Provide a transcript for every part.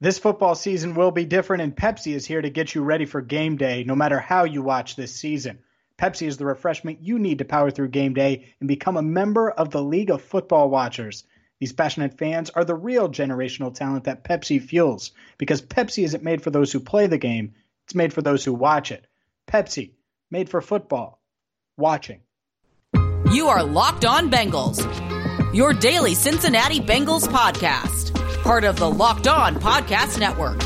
This football season will be different, and Pepsi is here to get you ready for game day no matter how you watch this season. Pepsi is the refreshment you need to power through game day and become a member of the League of Football Watchers. These passionate fans are the real generational talent that Pepsi fuels because Pepsi isn't made for those who play the game, it's made for those who watch it. Pepsi, made for football. Watching. You are Locked On Bengals, your daily Cincinnati Bengals podcast part of the Locked On Podcast Network.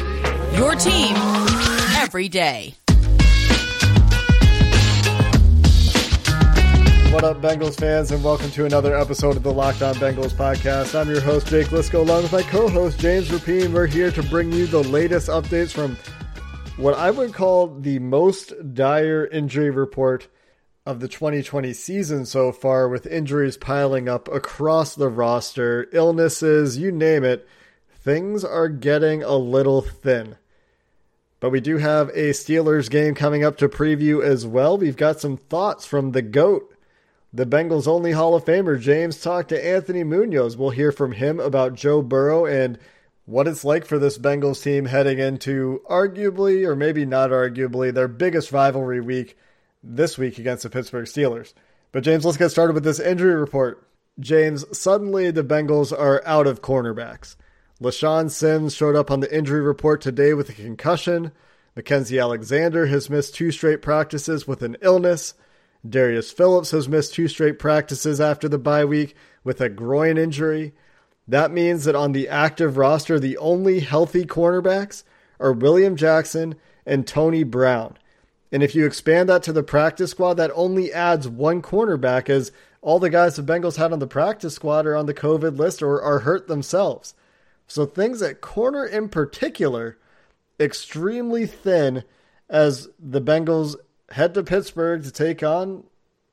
Your team every day. What up, Bengals fans, and welcome to another episode of the Locked On Bengals podcast. I'm your host, Jake Liskow, along with my co host, James Rapien. We're here to bring you the latest updates from what I would call the most dire injury report of the 2020 season so far, with injuries piling up across the roster, illnesses, you name it things are getting a little thin. But we do have a Steelers game coming up to preview as well. We've got some thoughts from the GOAT, the Bengals' only Hall of Famer. James talked to Anthony Munoz. We'll hear from him about Joe Burrow and what it's like for this Bengals team heading into arguably, or maybe not arguably, their biggest rivalry week this week against the Pittsburgh Steelers. But, James, let's get started with this injury report. James, suddenly the Bengals are out of cornerbacks. LeShaun Sims showed up on the injury report today with a concussion. Mackensie Alexander has missed two straight practices with an illness. Darius Phillips has missed two straight practices after the bye week with a groin injury. That means that on the active roster, the only healthy cornerbacks are William Jackson and Tony Brown. And if you expand that to the practice squad, that only adds one cornerback as all the guys the Bengals had on the practice squad are on the COVID list or are hurt themselves. So things at corner in particular, extremely thin as the Bengals head to Pittsburgh to take on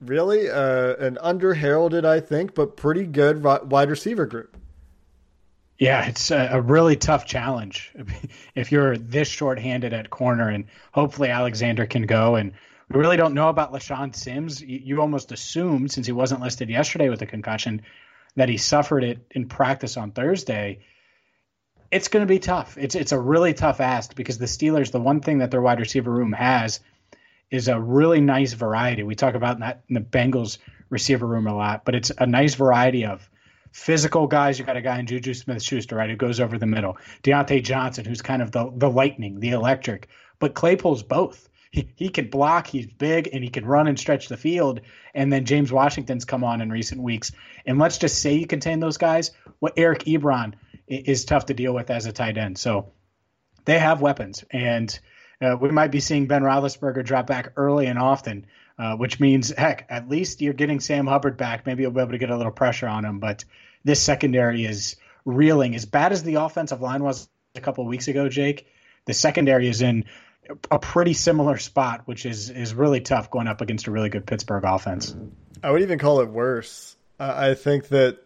really uh, an under heralded, I think, but pretty good wide receiver group. Yeah, it's a, really tough challenge if you're this short-handed at corner, and hopefully Alexander can go. And we really don't know about LeShaun Sims. You, you almost assumed, since he wasn't listed yesterday with a concussion, that he suffered it in practice on Thursday it's going to be tough. It's it's a really tough ask because the Steelers, the one thing that their wide receiver room has is a really nice variety. We talk about that in the Bengals receiver room a lot, but it's a nice variety of physical guys. You got a guy in Juju Smith Schuster, right, who goes over the middle. Diontae Johnson, who's kind of the the lightning, the electric. But Claypool's both. He, he can block, he's big, and he can run and stretch the field. And then James Washington's come on in recent weeks. And let's just say you contain those guys. What Eric Ebron – is tough to deal with as a tight end. So they have weapons, and uh, we might be seeing Ben Roethlisberger drop back early and often, uh, which means heck, at least you're getting Sam Hubbard back. Maybe you'll be able to get a little pressure on him. But this secondary is reeling. As bad as the offensive line was a couple weeks ago, Jake, the secondary is in a pretty similar spot, which is is really tough going up against a really good Pittsburgh offense. I would even call it worse. I think that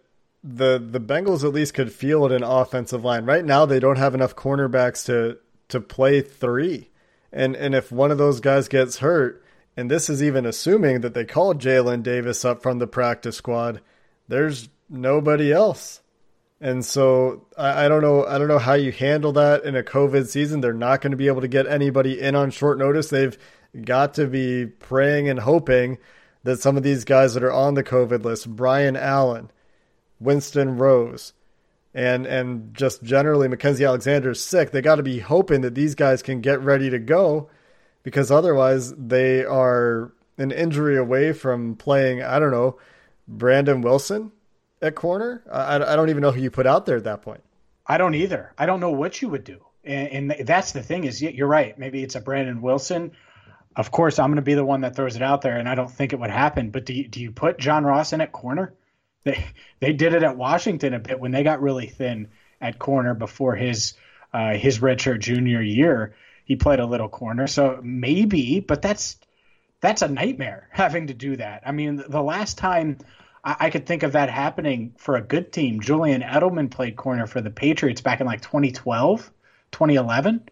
the the Bengals at least could field an offensive line. Right now, they don't have enough cornerbacks to to play three, and and if one of those guys gets hurt, and this is even assuming that they called Jalen Davis up from the practice squad, there's nobody else. And so I, I don't know I don't know how you handle that in a COVID season. They're not going to be able to get anybody in on short notice. They've got to be praying and hoping that some of these guys that are on the COVID list, Brian Allen, Winston Rose, and and just generally Mackensie Alexander is sick. They got to be hoping that these guys can get ready to go, because otherwise they are an injury away from playing. I don't know, Brandon Wilson at corner. I, I don't even know who you put out there at that point. I don't either. I don't know what you would do, and, and that's the thing is you're right. Maybe it's a Brandon Wilson. Of course, I'm going to be the one that throws it out there, and I don't think it would happen. But do you, do you put John Ross in at corner? They they did it at Washington a bit when they got really thin at corner before his uh, his redshirt junior year. He played a little corner, so maybe, but that's that's a nightmare having to do that. I mean, the last time I, I could think of that happening for a good team, Julian Edelman played corner for the Patriots back in like 2012, 2011,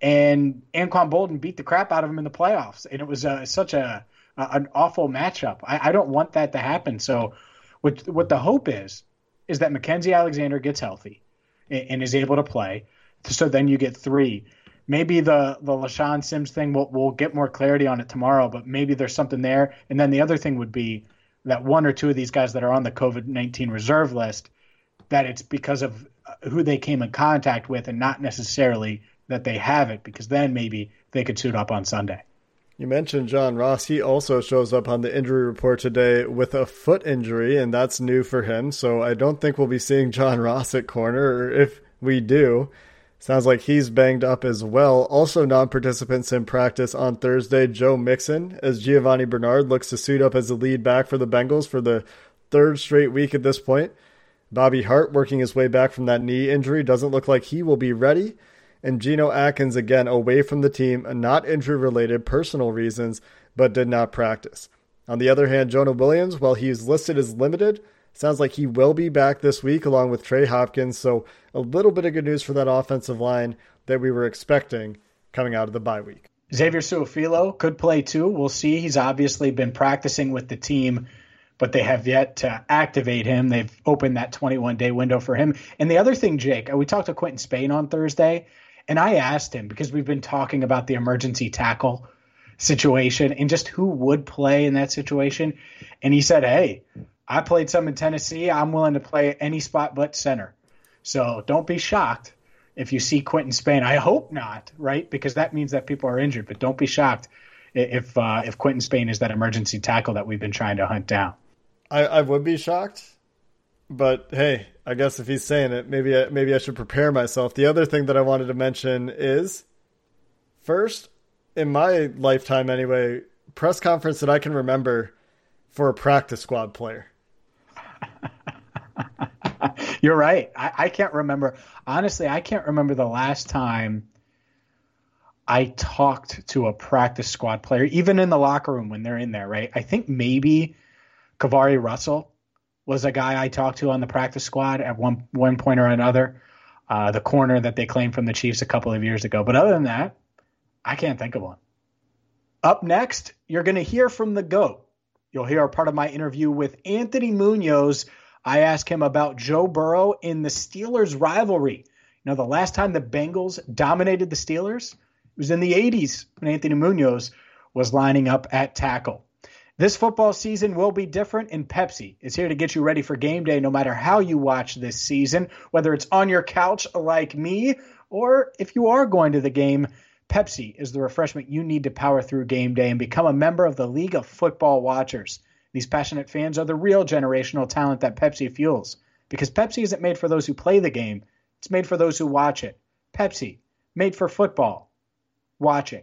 and Anquan Boldin beat the crap out of him in the playoffs, and it was uh, such a, a, an awful matchup. I, I don't want that to happen. So, what what the hope is is that Mackensie Alexander gets healthy and, and is able to play. So then you get three maybe the the LeShaun Sims thing we'll we'll get more clarity on it tomorrow, but maybe there's something there. And then the other thing would be that one or two of these guys that are on the COVID nineteen reserve list, that it's because of uh, who they came in contact with, and not necessarily that they have it, because then maybe they could suit up on Sunday. You mentioned John Ross. He also shows up on the injury report today with a foot injury, and that's new for him. So I don't think we'll be seeing John Ross at corner, or if we do, Sounds like he's banged up as well. Also, non participants in practice on Thursday, Joe Mixon, as Giovani Bernard looks to suit up as the lead back for the Bengals for the third straight week at this point. Bobby Hart working his way back from that knee injury doesn't look like he will be ready. And Geno Atkins again away from the team, not injury related, personal reasons, but did not practice. On the other hand, Jonah Williams, while he is listed as limited, Sounds like he will be back this week along with Trey Hopkins. So a little bit of good news for that offensive line that we were expecting coming out of the bye week. Xavier Su'a-Filo could play too. We'll see. He's obviously been practicing with the team, but they have yet to activate him. They've opened that 21 day window for him. And the other thing, Jake, we talked to Quinton Spain on Thursday, and I asked him because we've been talking about the emergency tackle situation and just who would play in that situation. And he said, Hey, I played some in Tennessee. I'm willing to play any spot but center. So don't be shocked if you see Quinton Spain. I hope not, right? Because that means that people are injured. But don't be shocked if uh, if Quinton Spain is that emergency tackle that we've been trying to hunt down. I, I would be shocked, but hey, I guess if he's saying it, maybe I, maybe I should prepare myself. The other thing that I wanted to mention is, first, in my lifetime anyway, press conference that I can remember for a practice squad player. You're right. I, I can't remember. Honestly, I can't remember the last time I talked to a practice squad player, even in the locker room when they're in there, right? I think maybe KeiVarae Russell was a guy I talked to on the practice squad at one one point or another. Uh, the corner that they claimed from the Chiefs a couple of years ago. But other than that, I can't think of one. Up next, you're going to hear from the GOAT. You'll hear a part of my interview with Anthony Munoz I asked him about Joe Burrow in the Steelers rivalry. You know, the last time the Bengals dominated the Steelers it was in the 80s when Anthony Munoz was lining up at tackle. This football season will be different, and Pepsi is here to get you ready for game day no matter how you watch this season, whether it's on your couch like me or if you are going to the game. Pepsi is the refreshment you need to power through game day and become a member of the League of Football Watchers. These passionate fans are the real generational talent that Pepsi fuels. Because Pepsi isn't made for those who play the game, it's made for those who watch it. Pepsi, made for football. Watching.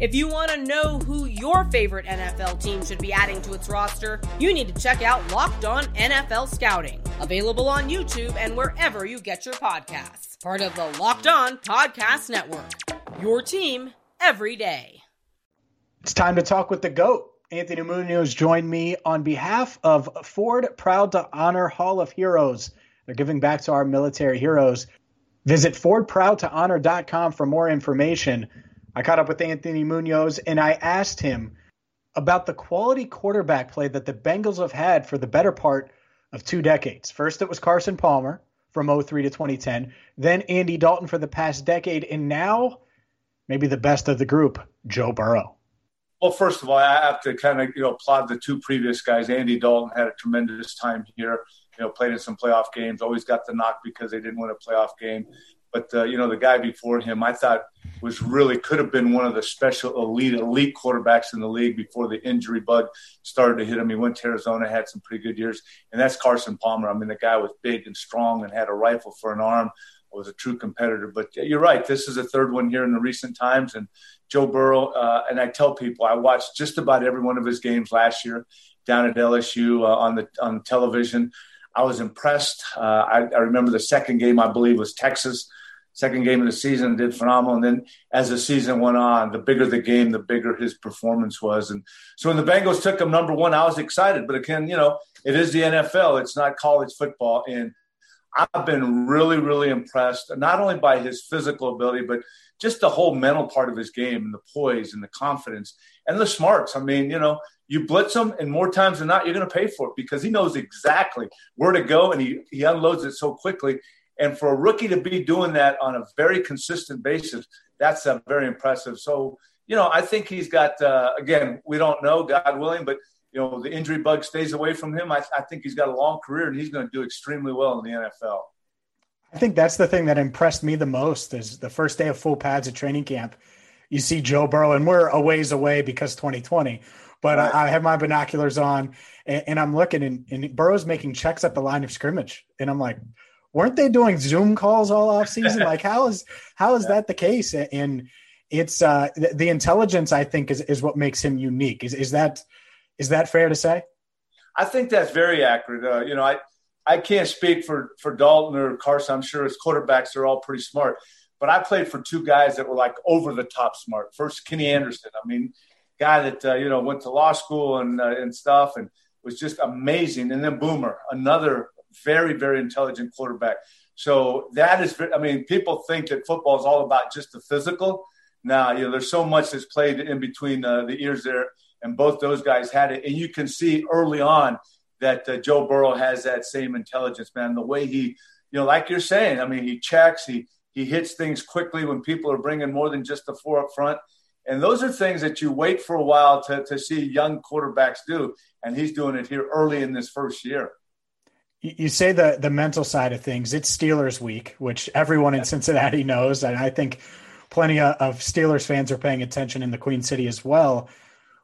If you want to know who your favorite NFL team should be adding to its roster, you need to check out Locked On NFL Scouting, available on YouTube and wherever you get your podcasts. Part of the Locked On Podcast Network. Your team every day. It's time to talk with the GOAT. Anthony Munoz joined me on behalf of Ford Proud to Honor Hall of Heroes. They're giving back to our military heroes. Visit FordProudToHonor.com for more information. I caught up with Anthony Munoz and I asked him about the quality quarterback play that the Bengals have had for the better part of two decades. First, it was Carson Palmer from 03 to 2010, then Andy Dalton for the past decade, and now maybe the best of the group, Joe Burrow. Well, first of all, I have to kind of you know applaud the two previous guys. Andy Dalton had a tremendous time here. You know, played in some playoff games. Always got the knock because they didn't win a playoff game. But uh, you know, the guy before him, I thought was really could have been one of the special elite elite quarterbacks in the league before the injury bug started to hit him. He went to Arizona, had some pretty good years, and that's Carson Palmer. I mean, the guy was big and strong and had a rifle for an arm. Was a true competitor, but you're right. This is the third one here in the recent times, and Joe Burrow. Uh, and I tell people I watched just about every one of his games last year down at LSU uh, on the on television. I was impressed. Uh, I, I, remember the second game, I believe, was Texas. Second game of the season, did phenomenal. And then as the season went on, the bigger the game, the bigger his performance was. And so when the Bengals took him number one, I was excited. But again, you know, it is the NFL. It's not college football. And I've been really, really impressed, not only by his physical ability, but just the whole mental part of his game and the poise and the confidence and the smarts. I mean, you know, you blitz him, and more times than not, you're going to pay for it because he knows exactly where to go and he, he unloads it so quickly. And for a rookie to be doing that on a very consistent basis, that's uh, very impressive. So, you know, I think he's got, uh, again, we don't know, God willing, but, you know, the injury bug stays away from him. I, I think he's got a long career and he's going to do extremely well in the NFL. I think that's the thing that impressed me the most is the first day of full pads at training camp. You see Joe Burrow, and we're a ways away because 2020. But right. I, I, have my binoculars on, and, and I'm looking, and, and, Burrow's making checks at the line of scrimmage, and I'm like, weren't they doing Zoom calls all off season? like, how is how is yeah. that the case? And it's uh, the, the intelligence I think is is what makes him unique. Is is that is that fair to say? I think that's very accurate. Uh, you know, I I can't speak for for Dalton or Carson. I'm sure as quarterbacks they're all pretty smart, but I played for two guys that were like over the top smart. First, Kenny Anderson. I mean, guy that uh, you know went to law school and uh, and stuff, and was just amazing. And then Boomer, another very very intelligent quarterback. So that is, I mean, people think that football is all about just the physical. Now, you know, there's so much that's played in between uh, the ears there, and both those guys had it. And you can see early on that uh, Joe Burrow has that same intelligence, man. The way he, you know, like you're saying, I mean, he checks, he he hits things quickly when people are bringing more than just the four up front. And those are things that you wait for a while to, to see young quarterbacks do. And he's doing it here early in this first year. You say the the mental side of things. It's Steelers week, which everyone in Cincinnati knows, and I think plenty of Steelers fans are paying attention in the Queen City as well.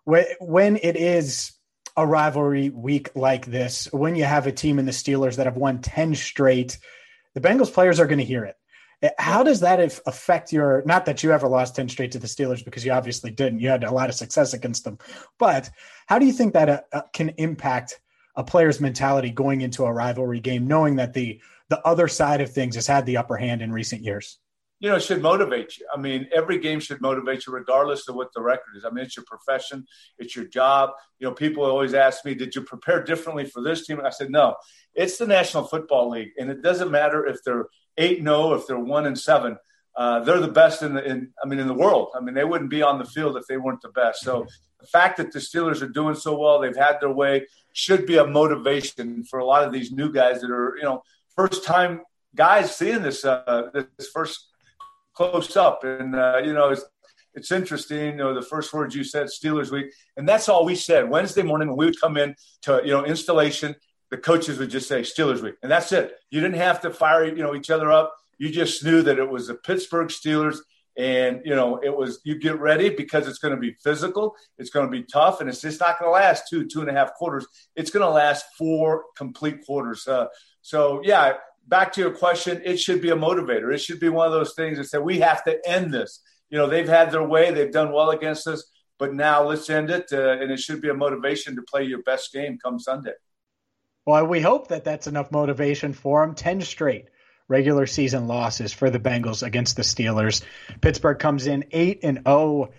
When it is a rivalry week like this, when you have a team in the Steelers that have won ten straight, the Bengals players are going to hear it. How does that affect your? Not that you ever lost ten straight to the Steelers because you obviously didn't. You had a lot of success against them, but how do you think that uh, can impact? A player's mentality going into a rivalry game, knowing that the the other side of things has had the upper hand in recent years? You know, it should motivate you. I mean, every game should motivate you, regardless of what the record is. I mean, it's your profession, it's your job. You know, people always ask me, "Did you prepare differently for this team?" And I said, "No, it's the National Football League, and it doesn't matter if they're eight zero, oh, if they're one and seven. Uh, they're the best in the in I mean in the world. I mean they wouldn't be on the field if they weren't the best. So the fact that the Steelers are doing so well, they've had their way, should be a motivation for a lot of these new guys that are, you know, first time guys seeing this uh, this first close up. And uh, you know, it's it's interesting. You know, the first words you said, Steelers week, and that's all we said. Wednesday morning when we would come in to you know installation, the coaches would just say Steelers week, and that's it. You didn't have to fire you know each other up. You just knew that it was the Pittsburgh Steelers and, you know, it was, you get ready because it's going to be physical. It's going to be tough. And it's just not going to last two, two and a half quarters. It's going to last four complete quarters. Uh, so, yeah, back to your question, it should be a motivator. It should be one of those things that said, we have to end this. You know, they've had their way, they've done well against us, but now let's end it. Uh, and it should be a motivation to play your best game come Sunday. Well, we hope that that's enough motivation for them. 10 straight regular season losses for the Bengals against the Steelers. Pittsburgh comes in 8 and 0.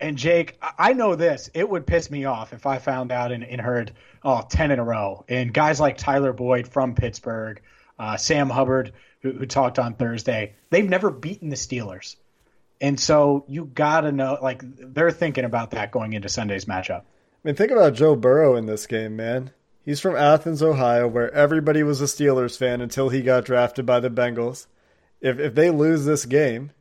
And Jake, I know this. It would piss me off if I found out and, and heard, oh, 10 in a row. And guys like Tyler Boyd from Pittsburgh, uh, Sam Hubbard, who, who talked on Thursday, they've never beaten the Steelers. And so you got to know, like, they're thinking about that going into Sunday's matchup. I mean, think about Joe Burrow in this game, man. He's from Athens, Ohio, where everybody was a Steelers fan until he got drafted by the Bengals. If if they lose this game,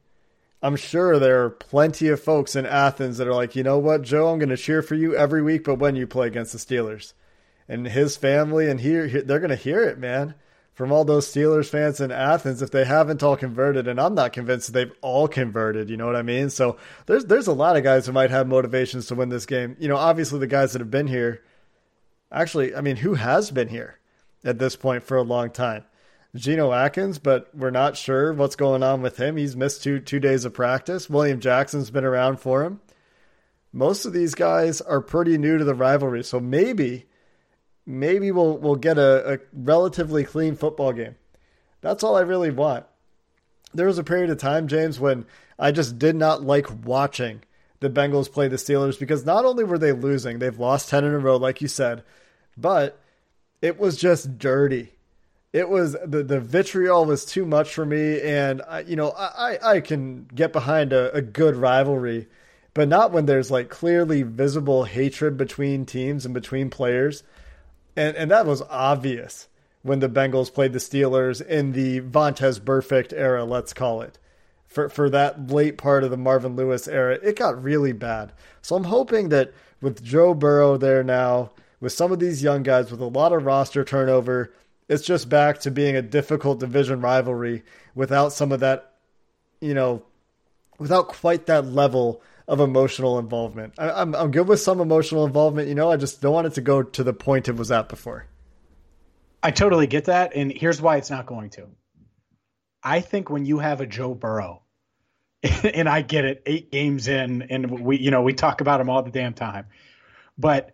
I'm sure there are plenty of folks in Athens that are like, you know what, Joe, I'm going to cheer for you every week, but when you play against the Steelers, and his family and he, they're going to hear it, man. from all those Steelers fans in Athens if they haven't all converted, and I'm not convinced they've all converted. You know what I mean? So there's there's a lot of guys who might have motivations to win this game. You know, obviously the guys that have been here. Actually, I mean, who has been here at this point for a long time? Geno Atkins, but we're not sure what's going on with him. He's missed two two days of practice. William Jackson's been around for him. Most of these guys are pretty new to the rivalry, so maybe maybe we'll we'll get a, a relatively clean football game. That's all I really want. There was a period of time, James, when I just did not like watching the Bengals play the Steelers because not only were they losing, they've lost 10 in a row, like you said, but it was just dirty. It was the, the vitriol was too much for me. And, I, you know, I, I can get behind a, a good rivalry, but not when there's like clearly visible hatred between teams and between players and and that was obvious when the Bengals played the Steelers in the Vontaze Burfict era, let's call it. For for that late part of the Marvin Lewis era, it got really bad. So I'm hoping that with Joe Burrow there now, with some of these young guys with a lot of roster turnover, it's just back to being a difficult division rivalry without some of that, you know, without quite that level of emotional involvement. I, am I'm, I'm good with some emotional involvement, you know. I just don't want it to go to the point it was at before. I totally get that, and here's why it's not going to. I think when you have a Joe Burrow, and I get it, eight games in, and we you know we talk about him all the damn time, but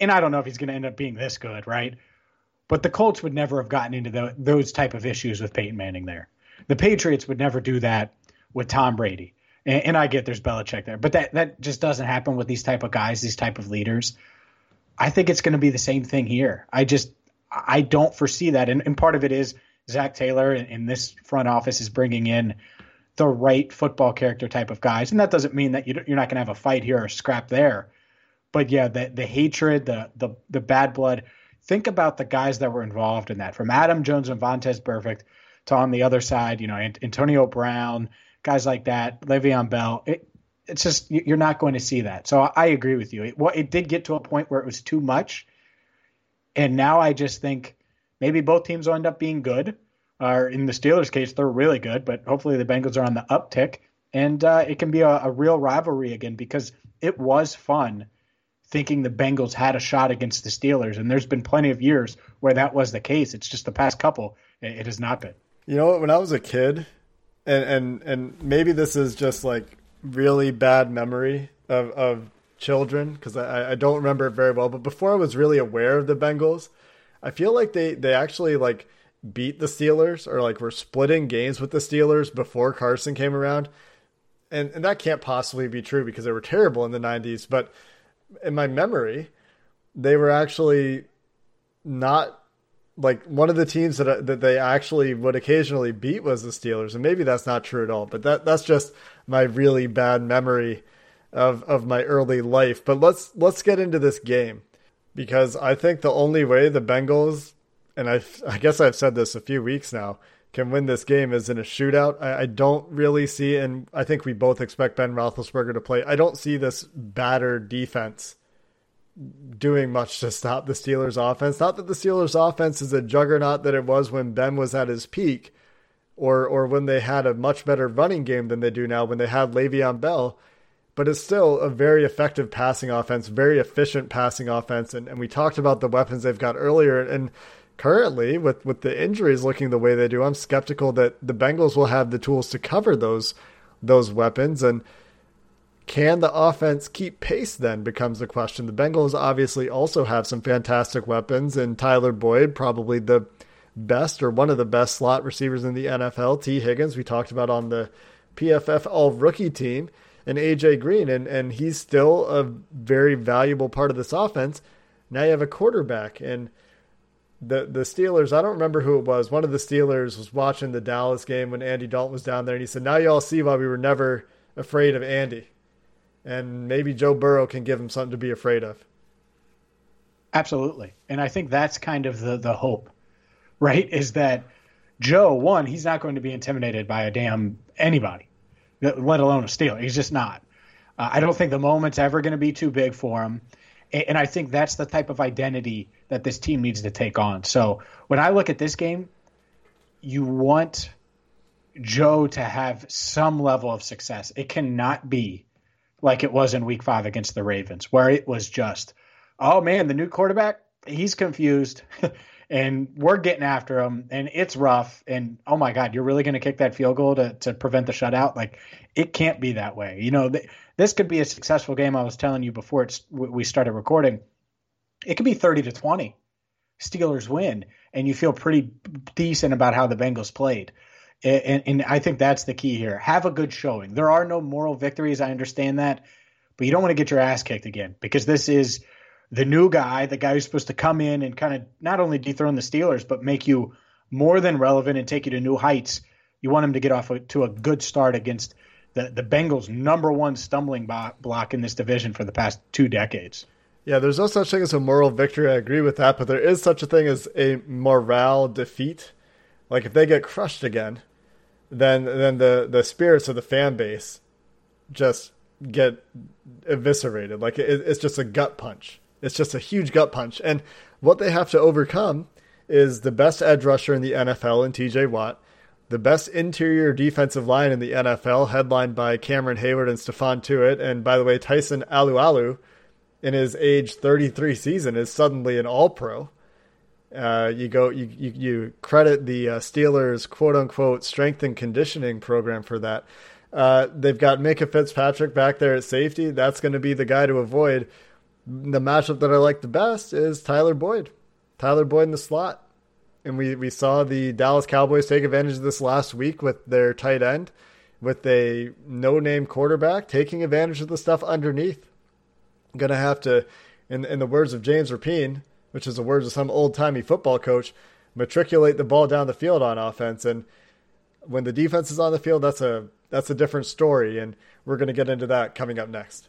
and I don't know if he's going to end up being this good, right? But the Colts would never have gotten into the, those type of issues with Peyton Manning there. The Patriots would never do that with Tom Brady. And, and I get there's Belichick there, but that that just doesn't happen with these type of guys, these type of leaders. I think it's going to be the same thing here. I just I don't foresee that, and, and part of it is Zac Taylor in this front office is bringing in the right football character type of guys, and that doesn't mean that you're not going to have a fight here or scrap there. But yeah, the the hatred, the the the bad blood. Think about the guys that were involved in that, from Adam Jones and Vontaze Burfict to on the other side, you know, Antonio Brown, guys like that, Le'Veon Bell. It, it's just you're not going to see that. So I agree with you. It, well, it did get to a point where it was too much, and now I just think maybe both teams will end up being good. Or in the Steelers' case, they're really good, but hopefully the Bengals are on the uptick, and uh, it can be a, a real rivalry again because it was fun thinking the Bengals had a shot against the Steelers, and there's been plenty of years where that was the case. It's just the past couple, it, it has not been. You know, when I was a kid, and and and maybe this is just like really bad memory of of children because I, I don't remember it very well. But before I was really aware of the Bengals, I feel like they they actually like beat the Steelers or like were splitting games with the Steelers before Carson came around. And and that can't possibly be true because they were terrible in the 90s, but in my memory, they were actually not like one of the teams that uh, that they actually would occasionally beat was the Steelers, and maybe that's not true at all. But that that's just my really bad memory of of my early life. But let's let's get into this game because I think the only way the Bengals and I I guess I've said this a few weeks now can win this game is in a shootout. I, I don't really see, and I think we both expect Ben Roethlisberger to play. I don't see this battered defense doing much to stop the Steelers offense. Not that the Steelers offense is a juggernaut that it was when Ben was at his peak or or when they had a much better running game than they do now when they had Le'Veon Bell, but it's still a very effective passing offense, very efficient passing offense and, and we talked about the weapons they've got earlier and currently with with the injuries looking the way they do, I'm skeptical that the Bengals will have the tools to cover those those weapons and can the offense keep pace then becomes the question. The Bengals obviously also have some fantastic weapons, and Tyler Boyd, probably the best or one of the best slot receivers in the NFL. Tee Higgins, we talked about on the PFF All Rookie team, and AJ Green, and, and he's still a very valuable part of this offense. Now you have a quarterback, and the the Steelers. I don't remember who it was. One of the Steelers was watching the Dallas game when Andy Dalton was down there, and he said, "Now you all see why we were never afraid of Andy." and maybe Joe Burrow can give him something to be afraid of. Absolutely. And I think that's kind of the the hope, right? Is that Joe, one, he's not going to be intimidated by a damn anybody, let alone a Steeler. He's just not. Uh, I don't think the moment's ever going to be too big for him. And I think that's the type of identity that this team needs to take on. So when I look at this game, you want Joe to have some level of success. It cannot be like it was in week five against the Ravens, where it was just, oh man, the new quarterback, he's confused. and we're getting after them and it's rough and oh my god you're really going to kick that field goal to, to prevent the shutout? Like it can't be that way. You know th- this could be a successful game i was telling you before it's, we started recording. It could be 30 to 20 steelers win and you feel pretty decent about how the bengals played. And, and i think that's the key here. Have a good showing. There are no moral victories i understand that but you don't want to get your ass kicked again because this is the new guy, the guy who's supposed to come in and kind of not only dethrone the Steelers, but make you more than relevant and take you to new heights. You want him to get off to a good start against the, the Bengals' number one stumbling block in this division for the past two decades. Yeah, there's no such thing as a moral victory. I agree with that, but there is such a thing as a morale defeat. Like if they get crushed again, then then the the spirits of the fan base just get eviscerated. Like it, it's just a gut punch. It's just a huge gut punch. And what they have to overcome is the best edge rusher in the NFL in TJ Watt, the best interior defensive line in the NFL, headlined by Cameron Heyward and Stephon Tuitt. And by the way, Tyson Alualu, in his age 33 season, is suddenly an All Pro. Uh, you go, you, you, you credit the uh, Steelers' quote unquote strength and conditioning program for that. Uh, they've got Minkah Fitzpatrick back there at safety. That's going to be the guy to avoid the matchup that I like the best is Tyler Boyd. Tyler Boyd in the slot. And we, we saw the Dallas Cowboys take advantage of this last week with their tight end, with a no name quarterback taking advantage of the stuff underneath. I'm going to have to, in, in the words of James Rapien, which is the words of some old timey football coach, matriculate the ball down the field on offense. And when the defense is on the field, that's a that's a different story. And we're going to get into that coming up next.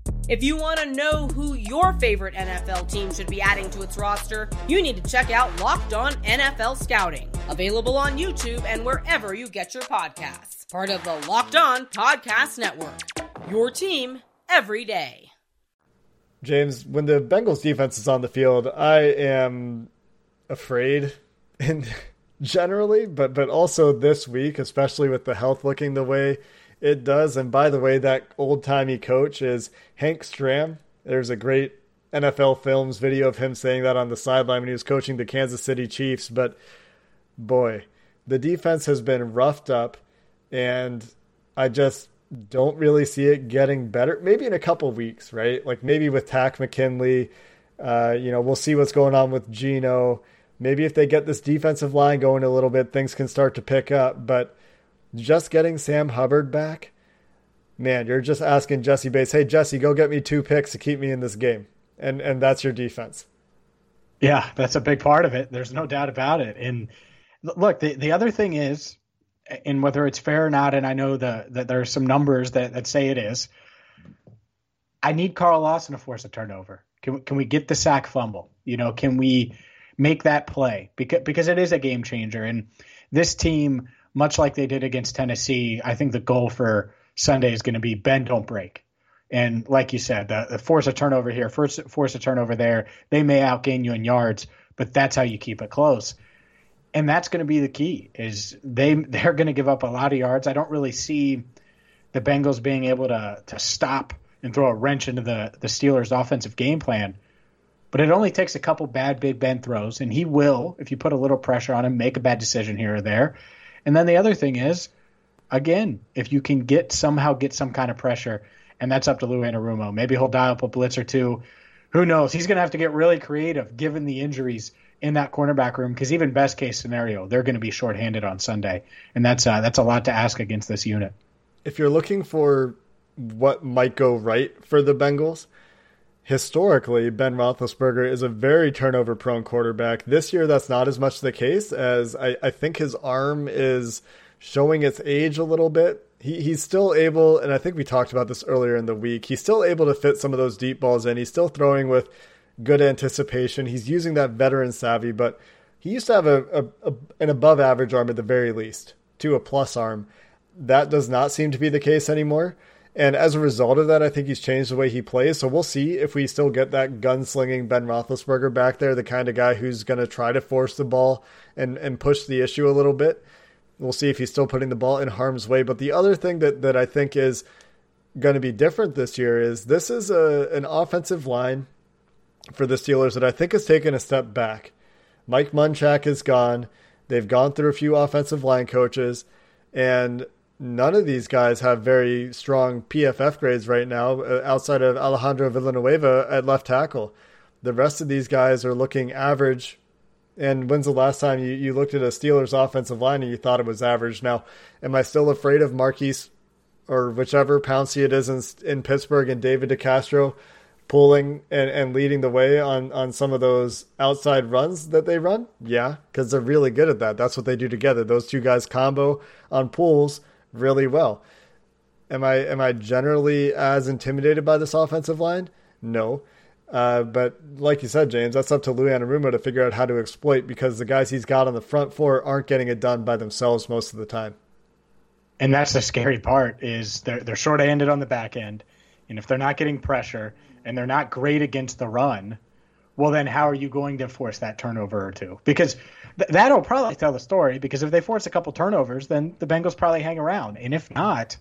If you want to know who your favorite NFL team should be adding to its roster, you need to check out Locked On NFL Scouting, available on YouTube and wherever you get your podcasts. Part of the Locked On Podcast Network. Your team every day. James, when the Bengals defense is on the field, I am afraid and generally, but but also this week, especially with the health looking the way it does. And by the way, that old timey coach is Hank Stram. There's a great NFL Films video of him saying that on the sideline when he was coaching the Kansas City Chiefs. But boy, the defense has been roughed up, and I just don't really see it getting better. Maybe in a couple weeks, right? Like maybe with Takk McKinley. Uh, you know, we'll see what's going on with Geno. Maybe if they get this defensive line going a little bit, things can start to pick up. But just getting Sam Hubbard back, man, you're just asking Jessie Bates, hey Jesse, go get me two picks to keep me in this game. And and that's your defense. Yeah, that's a big part of it. There's no doubt about it. And look, the, the other thing is, and whether it's fair or not, and I know the, that there are some numbers that, that say it is, I need Carl Lawson to force a turnover. Can, can we get the sack fumble? You know, can we make that play? Because, because it is a game changer. And this team – much like they did against Tennessee, I think the goal for Sunday is going to be bend, don't break. And like you said, the, the force a turnover here, force, force a turnover there. They may outgain you in yards, but that's how you keep it close. And that's going to be the key. Is they they're going to give up a lot of yards. I don't really see the Bengals being able to to stop and throw a wrench into the the Steelers' offensive game plan. But it only takes a couple bad Big Ben throws, and he will, if you put a little pressure on him, make a bad decision here or there. And then the other thing is, again, if you can get somehow get some kind of pressure, and that's up to Lou Anarumo. Maybe he'll dial up a blitz or two. Who knows? He's going to have to get really creative given the injuries in that cornerback room because even best case scenario, they're going to be shorthanded on Sunday, and that's uh, that's a lot to ask against this unit. If you're looking for what might go right for the Bengals, historically, Ben Roethlisberger is a very turnover prone quarterback. This year, that's not as much the case as I, I think his arm is showing its age a little bit. he, he's still able, and I think we talked about this earlier in the week, he's still able to fit some of those deep balls in. He's still throwing with good anticipation. He's using that veteran savvy, but he used to have a, a, a an above average arm at the very least to a plus arm. That does not seem to be the case anymore. And as a result of that, I think he's changed the way he plays. So we'll see if we still get that gunslinging Ben Roethlisberger back there, the kind of guy who's going to try to force the ball and, and push the issue a little bit. We'll see if he's still putting the ball in harm's way. But the other thing that, that I think is going to be different this year is this is a, an offensive line for the Steelers that I think has taken a step back. Mike Munchak is gone. They've gone through a few offensive line coaches, and none of these guys have very strong PFF grades right now uh, outside of Alejandro Villanueva at left tackle. The rest of these guys are looking average. And when's the last time you, you looked at a Steelers offensive line and you thought it was average? Now, am I still afraid of Maurkice or whichever Pouncey it is in, in Pittsburgh and David DeCastro pulling and, and leading the way on, on some of those outside runs that they run? Yeah, because they're really good at that. That's what they do together. Those two guys combo on pulls really well. Am I am I generally as intimidated by this offensive line? No. Uh, but like you said, James, that's up to Lou Anarumo to figure out how to exploit because the guys he's got on the front four aren't getting it done by themselves most of the time. And that's the scary part is they're they're short-handed on the back end, and if they're not getting pressure and they're not great against the run, well then how are you going to force that turnover or two? Because th- that'll probably tell the story. Because if they force a couple turnovers, then the Bengals probably hang around, and if not,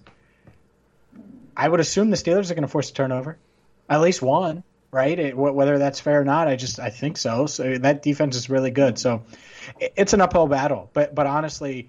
I would assume the Steelers are going to force a turnover, at least one, right? It, whether that's fair or not, I just I think so. So that defense is really good. So it, it's an uphill battle. But but honestly,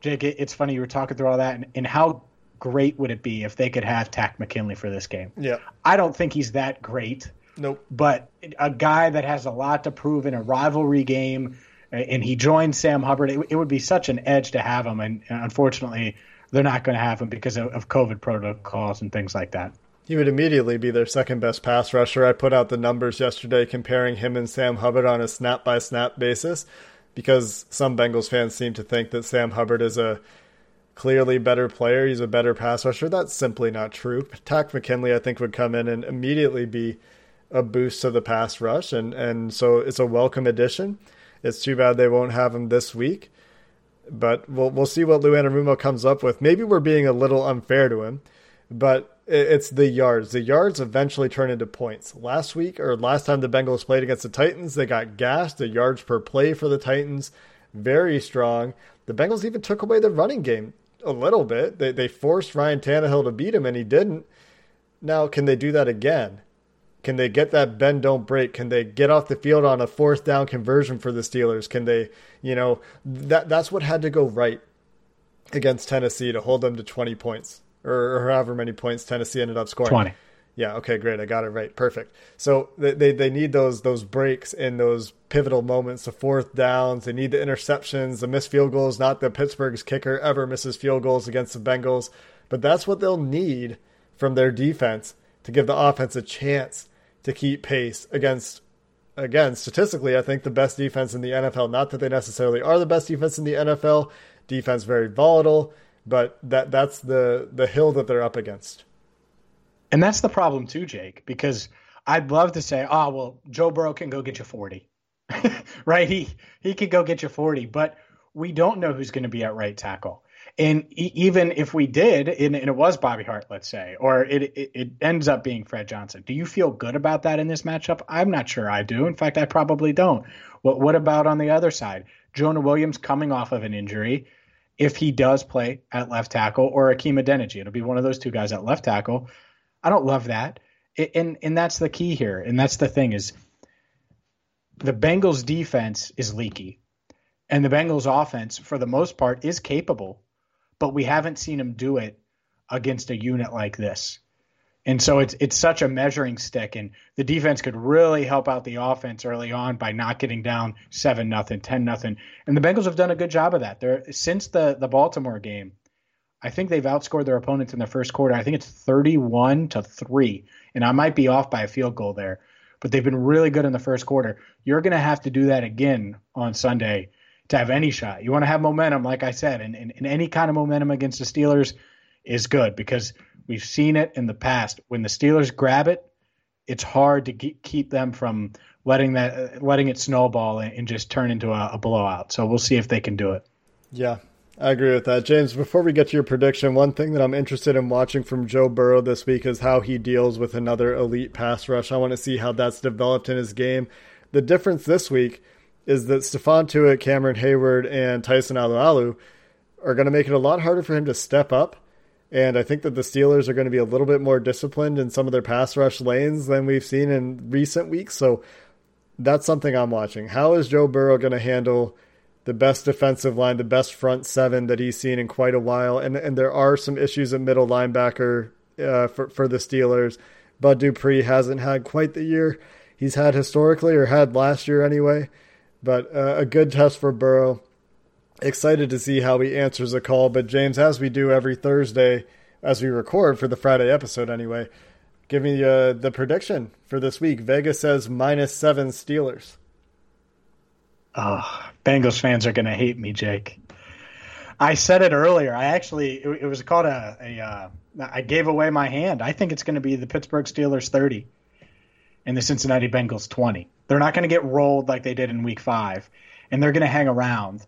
Jake, it, it's funny you were talking through all that, and, and how great would it be if they could have Takk McKinley for this game? Yeah, I don't think he's that great. Nope. But a guy that has a lot to prove in a rivalry game, and he joined Sam Hubbard, it, it would be such an edge to have him. And, and unfortunately, they're not going to have him because of, of COVID protocols and things like that. He would immediately be their second best pass rusher. I put out the numbers yesterday comparing him and Sam Hubbard on a snap by snap basis because some Bengals fans seem to think that Sam Hubbard is a clearly better player. He's a better pass rusher. That's simply not true. Takk McKinley, I think, would come in and immediately be a boost to the pass rush, and and so it's a welcome addition. It's too bad they won't have him this week, but we'll we'll see what Lou Anarumo comes up with. Maybe we're being a little unfair to him, but it's the yards. The yards eventually turn into points. Last week or last time the Bengals played against the Titans, they got gassed. The yards per play for the Titans very strong. The Bengals even took away the running game a little bit. They they forced Ryan Tannehill to beat him, and he didn't. Now, can they do that again? Can they get that bend don't break? Can they get off the field on a fourth down conversion for the Steelers? Can they, you know, that that's what had to go right against Tennessee to hold them to 20 points or, or however many points Tennessee ended up scoring. 20. Yeah, okay, great. I got it right. Perfect. So they, they, they need those those breaks in those pivotal moments, the fourth downs. They need the interceptions, the missed field goals. Not that Pittsburgh's kicker ever misses field goals against the Bengals, but that's what they'll need from their defense to give the offense a chance to keep pace against again statistically I think the best defense in the NFL not that they necessarily are the best defense in the NFL defense very volatile but that that's the the hill that they're up against. And that's the problem too Jake because I'd love to say oh well Joe Burrow can go get you 40 right? He he could go get you 40 but we don't know who's going to be at right tackle and even if we did, and, it was Bobby Hart, let's say, or it, it, it ends up being Fred Johnson, do you feel good about that in this matchup? I'm not sure I do. In fact, I probably don't. What what about on the other side? Jonah Williams coming off of an injury. If he does play at left tackle, or Hakeem Adeniji, it'll be one of those two guys at left tackle. I don't love that, and and that's the key here, and that's the thing is the Bengals defense is leaky, and the Bengals offense, for the most part, is capable but we haven't seen him do it against a unit like this. And so it's it's such a measuring stick, and the defense could really help out the offense early on by not getting down seven nothing, ten nothing. And the Bengals have done a good job of that. They're since the the Baltimore game, I think they've outscored their opponents in the first quarter. I think it's thirty one to three, and I might be off by a field goal there, but they've been really good in the first quarter. You're going to have to do that again on Sunday to have any shot. You want to have momentum, like I said, and, and, and any kind of momentum against the Steelers, is good because we've seen it in the past. When the Steelers grab it, it's hard to keep them from letting that letting it snowball and, just turn into a, a blowout. So we'll see if they can do it. Yeah, I agree with that. James, before we get to your prediction, one thing that I'm interested in watching from Joe Burrow this week is how he deals with another elite pass rush. I want to see how that's developed in his game. The difference this week is that Stephon Tuitt, Cameron Heyward, and Tyson Alualu are going to make it a lot harder for him to step up. And I think that the Steelers are going to be a little bit more disciplined in some of their pass rush lanes than we've seen in recent weeks. So that's something I'm watching. How is Joe Burrow going to handle the best defensive line, the best front seven that he's seen in quite a while. And and there are some issues at middle linebacker uh, for for the Steelers. Bud Dupree hasn't had quite the year he's had historically or had last year anyway. But uh, a good test for Burrow. Excited to see how he answers the call. But James, as we do every Thursday, as we record for the Friday episode anyway, give me uh, the prediction for this week. Vegas says minus seven Steelers. Oh, Bengals fans are going to hate me, Jake. I said it earlier. I actually, it, it was called a, a uh, I gave away my hand. I think it's going to be the Pittsburgh Steelers 30 and the Cincinnati Bengals 20. They're not going to get rolled like they did in week five, and they're going to hang around.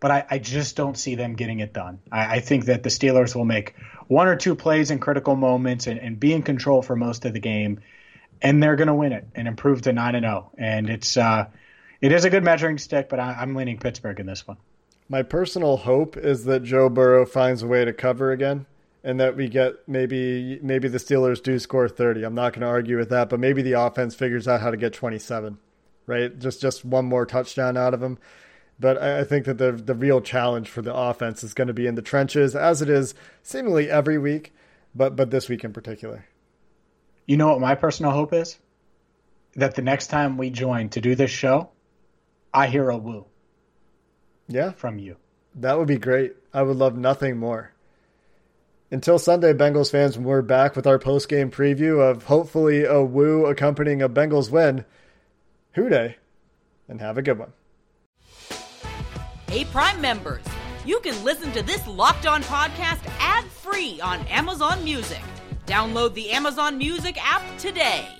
But I, I, just don't see them getting it done. I, I, think that the Steelers will make one or two plays in critical moments and, and be in control for most of the game, and they're going to win it and improve to 9 and 0. And it's, uh, it is a good measuring stick, but I, I'm leaning Pittsburgh in this one. My personal hope is that Joe Burrow finds a way to cover again and that we get maybe maybe the Steelers do score 30. I'm not going to argue with that, but maybe the offense figures out how to get 27. Right? Just just one more touchdown out of them. But I think that the the real challenge for the offense is going to be in the trenches as it is seemingly every week, but but this week in particular. You know what my personal hope is? That the next time we join to do this show, I hear a woo. Yeah. From you. That would be great. I would love nothing more. Until Sunday, Bengals fans, we're back with our post game preview of hopefully a woo accompanying a Bengals win. Who Dey, and have a good one. Hey, Prime members, you can listen to this locked on podcast ad free on Amazon Music. Download the Amazon Music app today.